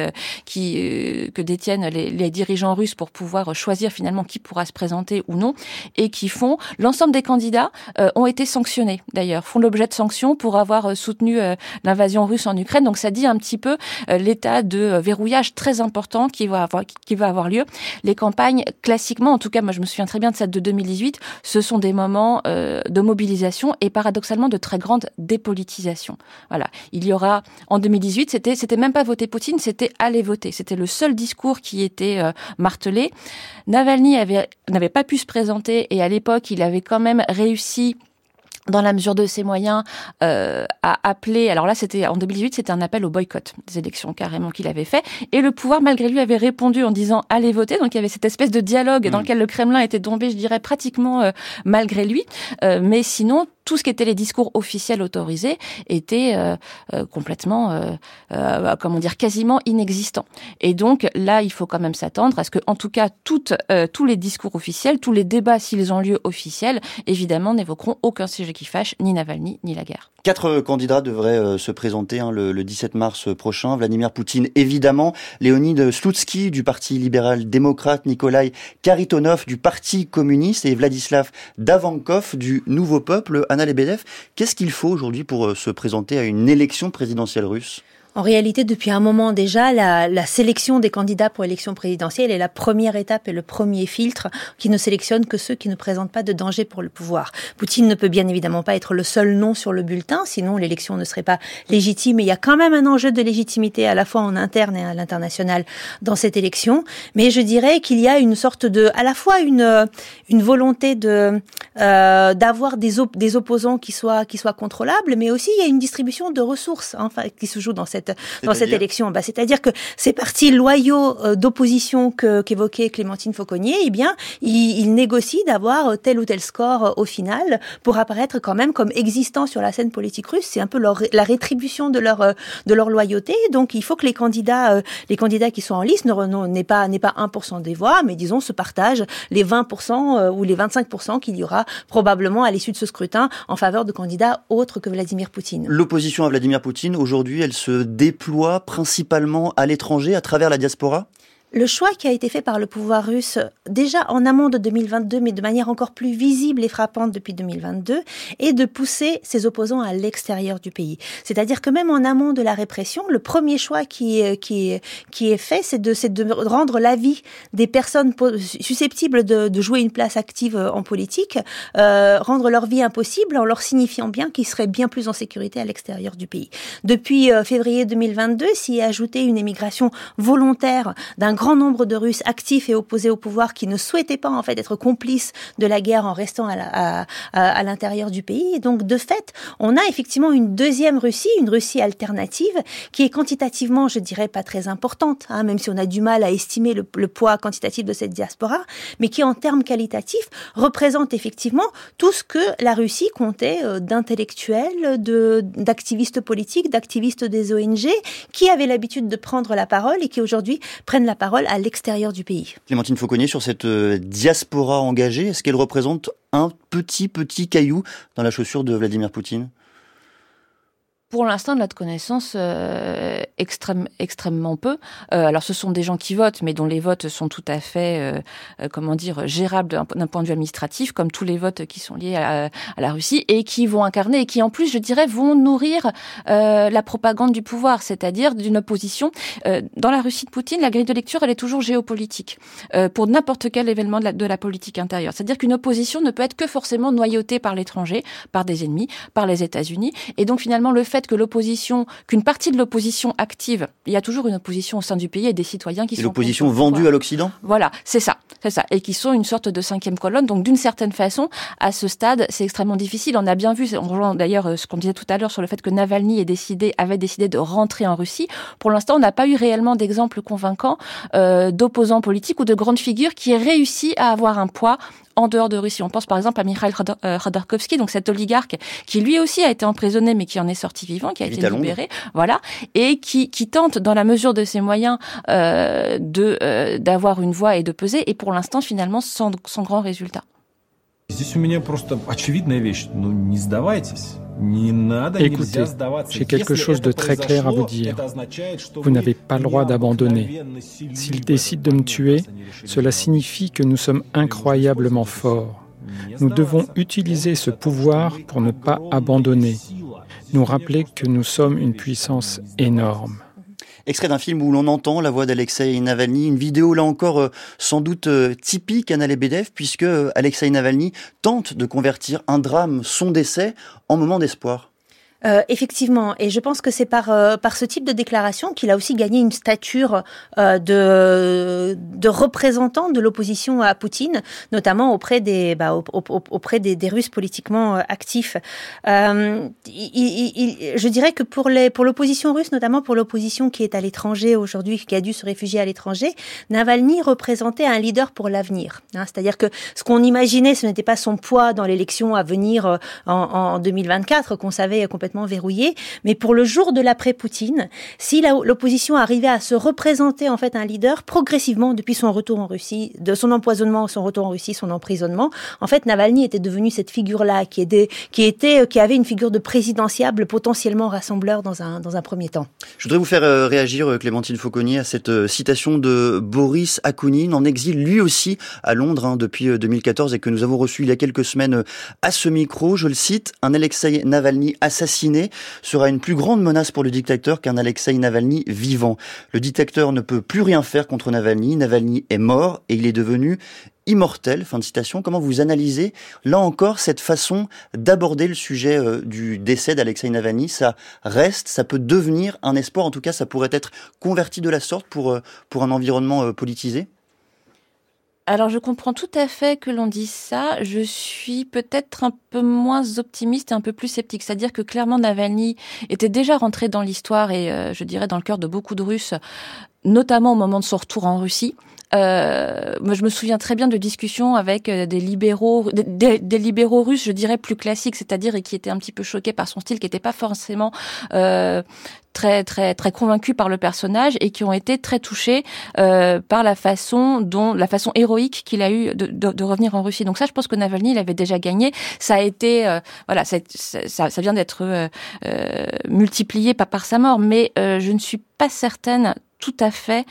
qui euh, que détiennent les, les, dirigeants russes pour pouvoir choisir finalement qui pourra se présenter ou non, et qui font l'ensemble des candidats euh, ont été sanctionnés d'ailleurs, font l'objet de sanctions pour avoir euh, soutenu l'invasion russe en Ukraine. Donc ça dit un petit peu l'état de verrouillage très important qui va avoir qui va avoir lieu. Les campagnes classiquement, en tout cas moi je me souviens très bien de celle de 2018, ce sont des moments de mobilisation et paradoxalement de très grande dépolitisation. Voilà, il y aura en 2018, c'était c'était même pas voter Poutine, c'était aller c'était le seul discours qui était euh, martelé. Navalny n'avait pas pu se présenter et à l'époque, il avait quand même réussi dans la mesure de ses moyens, euh, à appeler. Alors là, c'était en 2018, c'était un appel au boycott des élections carrément qu'il avait fait, et le pouvoir, malgré lui, avait répondu en disant allez voter. Donc il y avait cette espèce de dialogue dans mm. lequel le Kremlin était tombé, je dirais pratiquement euh, malgré lui. mais sinon, tout ce qui était les discours officiels autorisés était euh, euh, complètement, euh, comment dire, quasiment inexistant. Et donc là, il faut quand même s'attendre à ce que, en tout cas, tous les discours officiels, tous les débats, s'ils ont lieu officiels, évidemment, n'évoqueront aucun sujet qui fâche, ni Navalny, ni la guerre. Quatre candidats devraient se présenter hein, le, 17 mars prochain. Vladimir Poutine, évidemment. Léonid Slutsky du Parti libéral-démocrate. Nikolai Karitonov du Parti communiste. Et Vladislav Davankov du Nouveau Peuple. Qu'est-ce qu'il faut aujourd'hui pour euh, se présenter à une élection présidentielle russe? En réalité, depuis un moment déjà, la, sélection des candidats pour l'élection présidentielle est la première étape et le premier filtre qui ne sélectionne que ceux qui ne présentent pas de danger pour le pouvoir. Poutine ne peut bien évidemment pas être le seul nom sur le bulletin, sinon l'élection ne serait pas légitime. Et il y a quand même un enjeu de légitimité à la fois en interne et à l'international dans cette élection. Mais je dirais qu'il y a une sorte de, à la fois une, une volonté de euh, d'avoir des, des opposants qui soient qui soient contrôlables, mais aussi il y a une distribution de ressources enfin qui se joue dans cette dans cette élection. Bah, c'est-à-dire que ces partis loyaux euh, d'opposition qu'évoquait Clémentine Fauconnier, eh bien, ils, ils négocient d'avoir tel ou tel score euh, au final pour apparaître quand même comme existant sur la scène politique russe. C'est un peu leur, la rétribution de leur euh, de leur loyauté. Donc, il faut que les candidats les candidats qui sont en liste n'aient pas n'est pas 1% des voix, mais disons se partagent les 20% ou les 25% qu'il y aura probablement à l'issue de ce scrutin en faveur de candidats autres que Vladimir Poutine. L'opposition à Vladimir Poutine aujourd'hui, elle se déploie principalement à l'étranger, à travers la diaspora? Le choix qui a été fait par le pouvoir russe, déjà en amont de 2022, mais de manière encore plus visible et frappante depuis 2022, est de pousser ses opposants à l'extérieur du pays. C'est-à-dire que même en amont de la répression, le premier choix qui est, qui est, fait, c'est de, de rendre la vie des personnes susceptibles de, jouer une place active en politique, euh, rendre leur vie impossible en leur signifiant bien qu'ils seraient bien plus en sécurité à l'extérieur du pays. Depuis euh, février 2022, s'y est ajouté une émigration volontaire d'un grand nombre de Russes actifs et opposés au pouvoir qui ne souhaitaient pas en fait être complices de la guerre en restant à, à, l'intérieur du pays. Et donc de fait, on a effectivement une deuxième Russie, une Russie alternative qui est quantitativement, je dirais, pas très importante, hein, même si on a du mal à estimer le, poids quantitatif de cette diaspora, mais qui en termes qualitatifs représente effectivement tout ce que la Russie comptait euh, d'intellectuels, de d'activistes politiques, d'activistes des ONG, qui avaient l'habitude de prendre la parole et qui aujourd'hui prennent la parole à l'extérieur du pays. Clémentine Fauconnier, sur cette euh, diaspora engagée, est-ce qu'elle représente un petit, petit caillou dans la chaussure de Vladimir Poutine? Pour l'instant, notre connaissance, euh, extrême, extrêmement peu. Euh, alors, ce sont des gens qui votent, mais dont les votes sont tout à fait, euh, comment dire, gérables d'un point de vue administratif, comme tous les votes qui sont liés à, la Russie, et qui vont incarner, et qui, en plus, je dirais, vont nourrir la propagande du pouvoir, c'est-à-dire d'une opposition. dans la Russie de Poutine, la grille de lecture, elle est toujours géopolitique, pour n'importe quel événement de la, de la politique intérieure. C'est-à-dire qu'une opposition ne peut être que forcément noyautée par l'étranger, par des ennemis, par les États-Unis, et donc finalement, le fait que l'opposition, qu'une partie de l'opposition active, il y a toujours une opposition au sein du pays et des citoyens qui et L'opposition vendue à l'Occident Voilà, c'est ça, c'est ça. Et qui sont une sorte de cinquième colonne. Donc d'une certaine façon, à ce stade, c'est extrêmement difficile. On a bien vu, on rejoint d'ailleurs euh, ce qu'on disait tout à l'heure sur le fait que Navalny ait décidé, avait décidé de rentrer en Russie. Pour l'instant, on n'a pas eu réellement d'exemple convaincant euh, d'opposants politiques ou de grandes figures qui aient réussi à avoir un poids en dehors de Russie. On pense par exemple à Mikhail euh, Khodorkovsky, donc cet oligarque qui lui aussi a été emprisonné mais qui en est sorti vivant, qui a été libéré, voilà, et qui, qui tente dans la mesure de ses moyens euh, de euh, d'avoir une voix et de peser, et pour l'instant finalement sans, sans grand résultat. Здесь у меня просто очевидная вещь. Ну, не сдавайтесь. Écoutez, j'ai quelque chose de très clair à vous dire. Vous n'avez pas le droit d'abandonner. S'ils décident de me tuer, cela signifie que nous sommes incroyablement forts. Nous devons utiliser ce pouvoir pour ne pas abandonner, nous rappeler que nous sommes une puissance énorme. Extrait d'un film où l'on entend la voix d'Alexei Navalny, une vidéo là encore euh, sans doute euh, typique Anna Lebedev, puisque Alexei Navalny tente de convertir un drame, son décès, en moment d'espoir. Euh, effectivement, et je pense que c'est par euh, par ce type de déclaration qu'il a aussi gagné une stature euh, de de représentant de l'opposition à Poutine, notamment auprès des bah, auprès des, des, Russes politiquement actifs. Il, il, je dirais que pour les pour l'opposition russe, notamment pour l'opposition qui est à l'étranger aujourd'hui, qui a dû se réfugier à l'étranger, Navalny représentait un leader pour l'avenir. Hein, C'est-à-dire que ce qu'on imaginait, ce n'était pas son poids dans l'élection à venir en, en 2024, qu'on savait complètement verrouillé. Mais pour le jour de l'après-Poutine, si l'opposition arrivait à se représenter en fait un leader progressivement depuis son retour en Russie, de son empoisonnement, son retour en Russie, son emprisonnement, en fait Navalny était devenu cette figure-là qui était, qui avait une figure de présidentiable potentiellement rassembleur dans un dans un premier temps. Je voudrais vous faire euh, réagir euh, Clémentine Fauconnier à cette euh, citation de Boris Akounine en exil lui aussi à Londres hein, depuis 2014 et que nous avons reçu il y a quelques semaines à ce micro. Je le cite, un Alexei Navalny assassiné sera une plus grande menace pour le dictateur qu'un Alexei Navalny vivant. Le dictateur ne peut plus rien faire contre Navalny. Navalny est mort et il est devenu immortel. Fin de citation. Comment vous analysez là encore cette façon d'aborder le sujet euh, du décès d'Alexei Navalny? Ça reste, ça peut devenir un espoir. En tout cas, ça pourrait être converti de la sorte pour euh, un environnement euh, politisé? Alors je comprends tout à fait que l'on dise ça. Je suis peut-être un peu moins optimiste et un peu plus sceptique. C'est-à-dire que clairement Navalny était déjà rentré dans l'histoire et euh, je dirais dans le cœur de beaucoup de Russes, notamment au moment de son retour en Russie. Euh, je me souviens très bien de discussions avec euh, des libéraux, des, libéraux russes, je dirais plus classiques, c'est-à-dire et qui étaient un petit peu choqués par son style, qui n'étaient pas forcément euh, très très très convaincus par le personnage et qui ont été très touchés euh, par la façon dont la façon héroïque qu'il a eu de, de, de, revenir en Russie. Donc ça, je pense que Navalny, il avait déjà gagné. Ça a été euh, voilà, ça, ça, vient d'être euh, euh multiplié pas par sa mort, mais je ne suis pas certaine tout à fait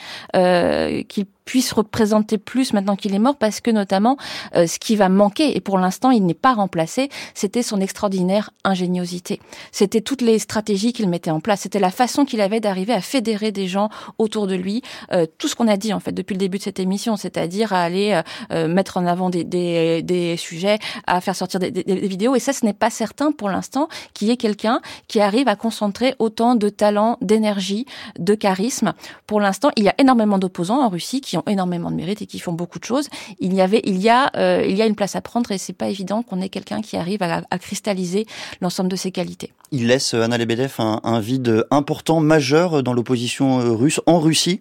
qu'il puisse représenter plus maintenant qu'il est mort parce que notamment euh, ce qui va manquer et pour l'instant il n'est pas remplacé c'était son extraordinaire ingéniosité. C'était toutes les stratégies qu'il mettait en place. C'était la façon qu'il avait d'arriver à fédérer des gens autour de lui. Euh, tout ce qu'on a dit en fait depuis le début de cette émission c'est-à-dire à aller euh, mettre en avant des, des, des, sujets à faire sortir des, des, vidéos. Et ça ce n'est pas certain pour l'instant qu'il y ait quelqu'un qui arrive à concentrer autant de talent d'énergie de charisme. Pour l'instant il y a énormément d'opposants en Russie qui énormément de mérite et qui font beaucoup de choses. Il y avait, il y a, euh, il y a une place à prendre et c'est pas évident qu'on ait quelqu'un qui arrive à, cristalliser l'ensemble de ses qualités. Il laisse Anna Lebedev un, un vide important, majeur dans l'opposition euh, russe en Russie.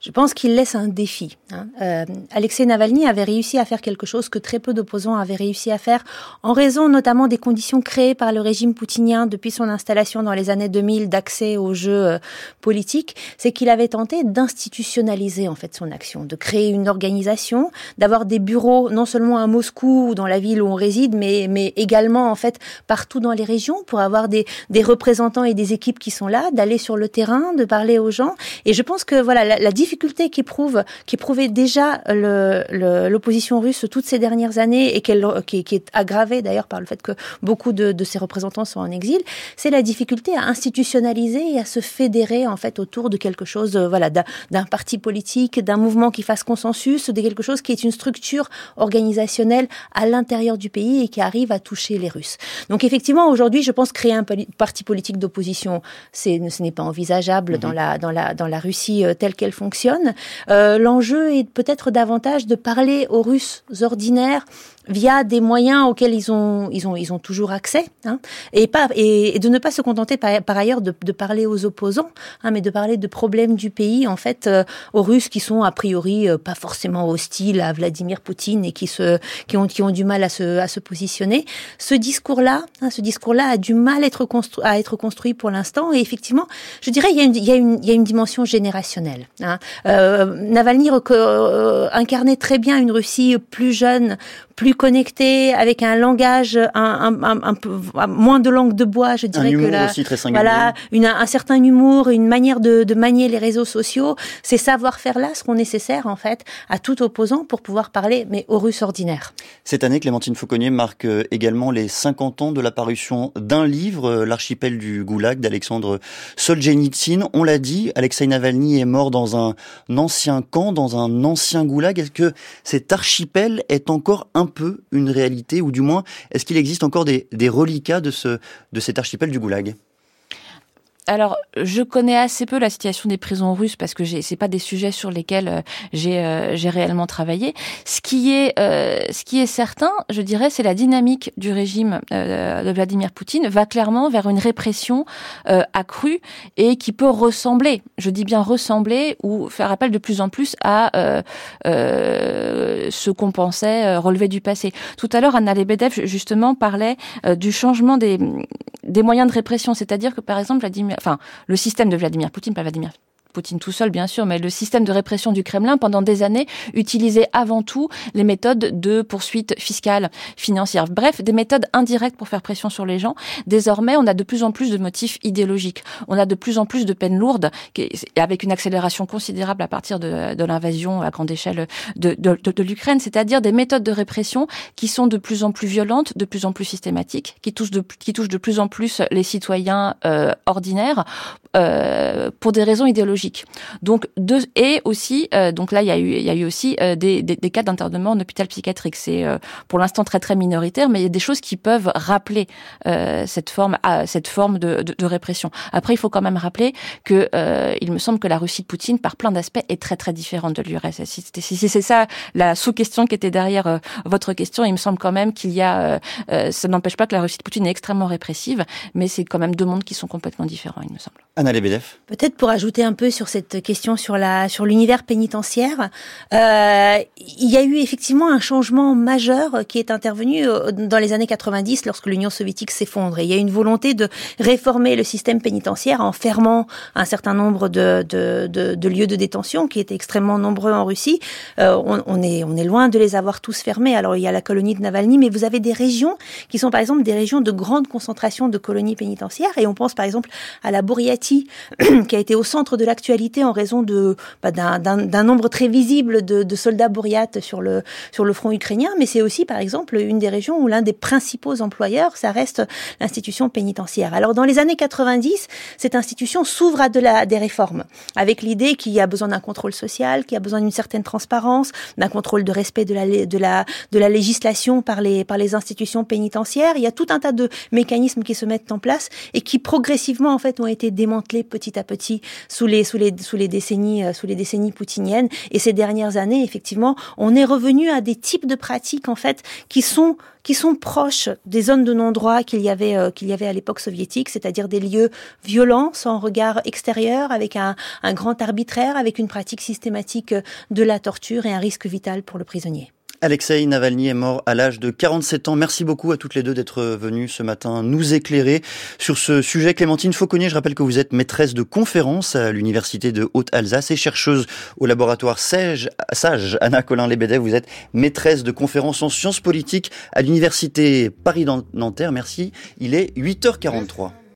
Je pense qu'il laisse un défi. Hein. Euh, Alexei Navalny avait réussi à faire quelque chose que très peu d'opposants avaient réussi à faire, en raison notamment des conditions créées par le régime poutinien depuis son installation dans les années 2000 d'accès aux jeux euh, politiques. C'est qu'il avait tenté d'institutionnaliser en fait son action, de créer une organisation, d'avoir des bureaux non seulement à Moscou ou dans la ville où on réside, mais mais également en fait partout dans les régions pour avoir des des représentants et des équipes qui sont là, d'aller sur le terrain, de parler aux gens. Et je pense que voilà la, la difficulté qu'éprouve, qu'éprouvait déjà l'opposition russe toutes ces dernières années et qu'elle, qui, qui, est aggravée d'ailleurs par le fait que beaucoup de, de ses représentants sont en exil, c'est la difficulté à institutionnaliser et à se fédérer en fait autour de quelque chose, euh, voilà, d'un parti politique, d'un mouvement qui fasse consensus, de quelque chose qui est une structure organisationnelle à l'intérieur du pays et qui arrive à toucher les Russes. Donc effectivement, aujourd'hui, je pense créer un parti politique d'opposition, c'est, ce n'est pas envisageable mmh dans la dans la dans la Russie euh, telle qu'elle fonctionne euh, l'enjeu est peut-être davantage de parler aux Russes ordinaires via des moyens auxquels ils ont ils ont ils ont toujours accès hein, et pas et, de ne pas se contenter par, par ailleurs de, de, parler aux opposants hein, mais de parler de problèmes du pays en fait euh, aux Russes qui sont a priori euh, pas forcément hostiles à Vladimir Poutine et qui se qui ont qui ont du mal à se à se positionner ce discours là hein, ce discours là a du mal à être construit à être construit pour l'instant et effectivement je dirais il y a une il y a une il y a une dimension générationnelle hein. euh, Navalny euh, incarnait très bien une Russie plus jeune plus connecté, avec un langage, un, un, un, un peu moins de langue de bois, je dirais un que aussi très voilà, une, un certain humour, une manière de, de manier les réseaux sociaux, ces savoir-faire là seront nécessaires en fait à tout opposant pour pouvoir parler, mais aux Russes ordinaires. Cette année, Clémentine Fauconnier marque euh, également les 50 ans de la parution d'un livre, euh, L'archipel du Goulag d'Alexandre Solzhenitsyn. On l'a dit, Alexei Navalny est mort dans un ancien camp, dans un ancien Goulag. Est-ce que cet archipel est encore un peu une réalité, ou du moins, est-ce qu'il existe encore des, des reliquats de, de cet archipel du Goulag? Alors, je connais assez peu la situation des prisons russes parce que c'est pas des sujets sur lesquels euh, j'ai euh, réellement travaillé. Ce qui est euh, ce qui est certain, je dirais, c'est la dynamique du régime de Vladimir Poutine va clairement vers une répression accrue et qui peut ressembler, je dis bien ressembler ou faire appel de plus en plus à ce qu'on pensait relever du passé. Tout à l'heure, Anna Lebedev justement parlait du changement des des moyens de répression, c'est-à-dire que par exemple Vladimir enfin, le système de Vladimir Poutine, pas Vladimir Poutine tout seul, bien sûr, mais le système de répression du Kremlin, pendant des années, utilisait avant tout les méthodes de poursuite fiscale, financière. Bref, des méthodes indirectes pour faire pression sur les gens. Désormais, on a de plus en plus de motifs idéologiques. On a de plus en plus de peines lourdes, avec une accélération considérable à partir de, l'invasion à grande échelle de, l'Ukraine, c'est-à-dire des méthodes de répression qui sont de plus en plus violentes, de plus en plus systématiques, qui touchent de, qui touchent de plus en plus les citoyens euh, ordinaires euh, pour des raisons idéologiques. Donc deux et aussi euh, donc là il y a eu il y a eu aussi euh, des, des, des, cas d'internement en hôpital psychiatrique. C'est pour l'instant très très minoritaire, mais il y a des choses qui peuvent rappeler cette forme cette forme de, de, de, répression. Après il faut quand même rappeler que il me semble que la Russie de Poutine par plein d'aspects est très très différente de l'URSS. Si, si c'est ça la sous-question qui était derrière votre question, il me semble quand même qu'il y a ça n'empêche pas que la Russie de Poutine est extrêmement répressive, mais c'est quand même deux mondes qui sont complètement différents, il me semble. Peut-être pour ajouter un peu sur cette question sur la sur l'univers pénitentiaire, euh, il y a eu effectivement un changement majeur qui est intervenu euh, dans les années 90 lorsque l'Union soviétique s'effondre. Il y a une volonté de réformer le système pénitentiaire en fermant un certain nombre de, de, lieux de détention qui étaient extrêmement nombreux en Russie. Euh, on, on, est on est loin de les avoir tous fermés. Alors il y a la colonie de Navalny, mais vous avez des régions qui sont par exemple des régions de grande concentration de colonies pénitentiaires. Et on pense par exemple à la Bouriatie qui a été au centre de la en raison bah, d'un nombre très visible de, soldats bourriates sur le sur le front ukrainien, mais c'est aussi par exemple une des régions où l'un des principaux employeurs, ça reste l'institution pénitentiaire. Alors dans les années 90, cette institution s'ouvre à des réformes avec l'idée qu'il y a besoin d'un contrôle social, qu'il y a besoin d'une certaine transparence, d'un contrôle de respect de la de la de la législation par les par les institutions pénitentiaires. Il y a tout un tas de mécanismes qui se mettent en place et qui progressivement en fait ont été démantelés petit à petit sous les sous les sous les décennies euh, sous les décennies poutiniennes et ces dernières années effectivement on est revenu à des types de pratiques en fait qui sont qui sont proches des zones de non-droit qu'il y avait euh, qu'il y avait à l'époque soviétique, c'est-à-dire des lieux violents, sans regard extérieur, avec un, un grand arbitraire, avec une pratique systématique de la torture et un risque vital pour le prisonnier. Alexei Navalny est mort à l'âge de 47 ans. Merci beaucoup à toutes les deux d'être venues ce matin nous éclairer sur ce sujet. Clémentine Fauconnier, je rappelle que vous êtes maîtresse de conférence à l'Université de Haute-Alsace et chercheuse au laboratoire Sage. Sage. Anna Colin-Lebedev, vous êtes maîtresse de conférence en sciences politiques à l'Université Paris-Nanterre. Merci. Il est 8h43.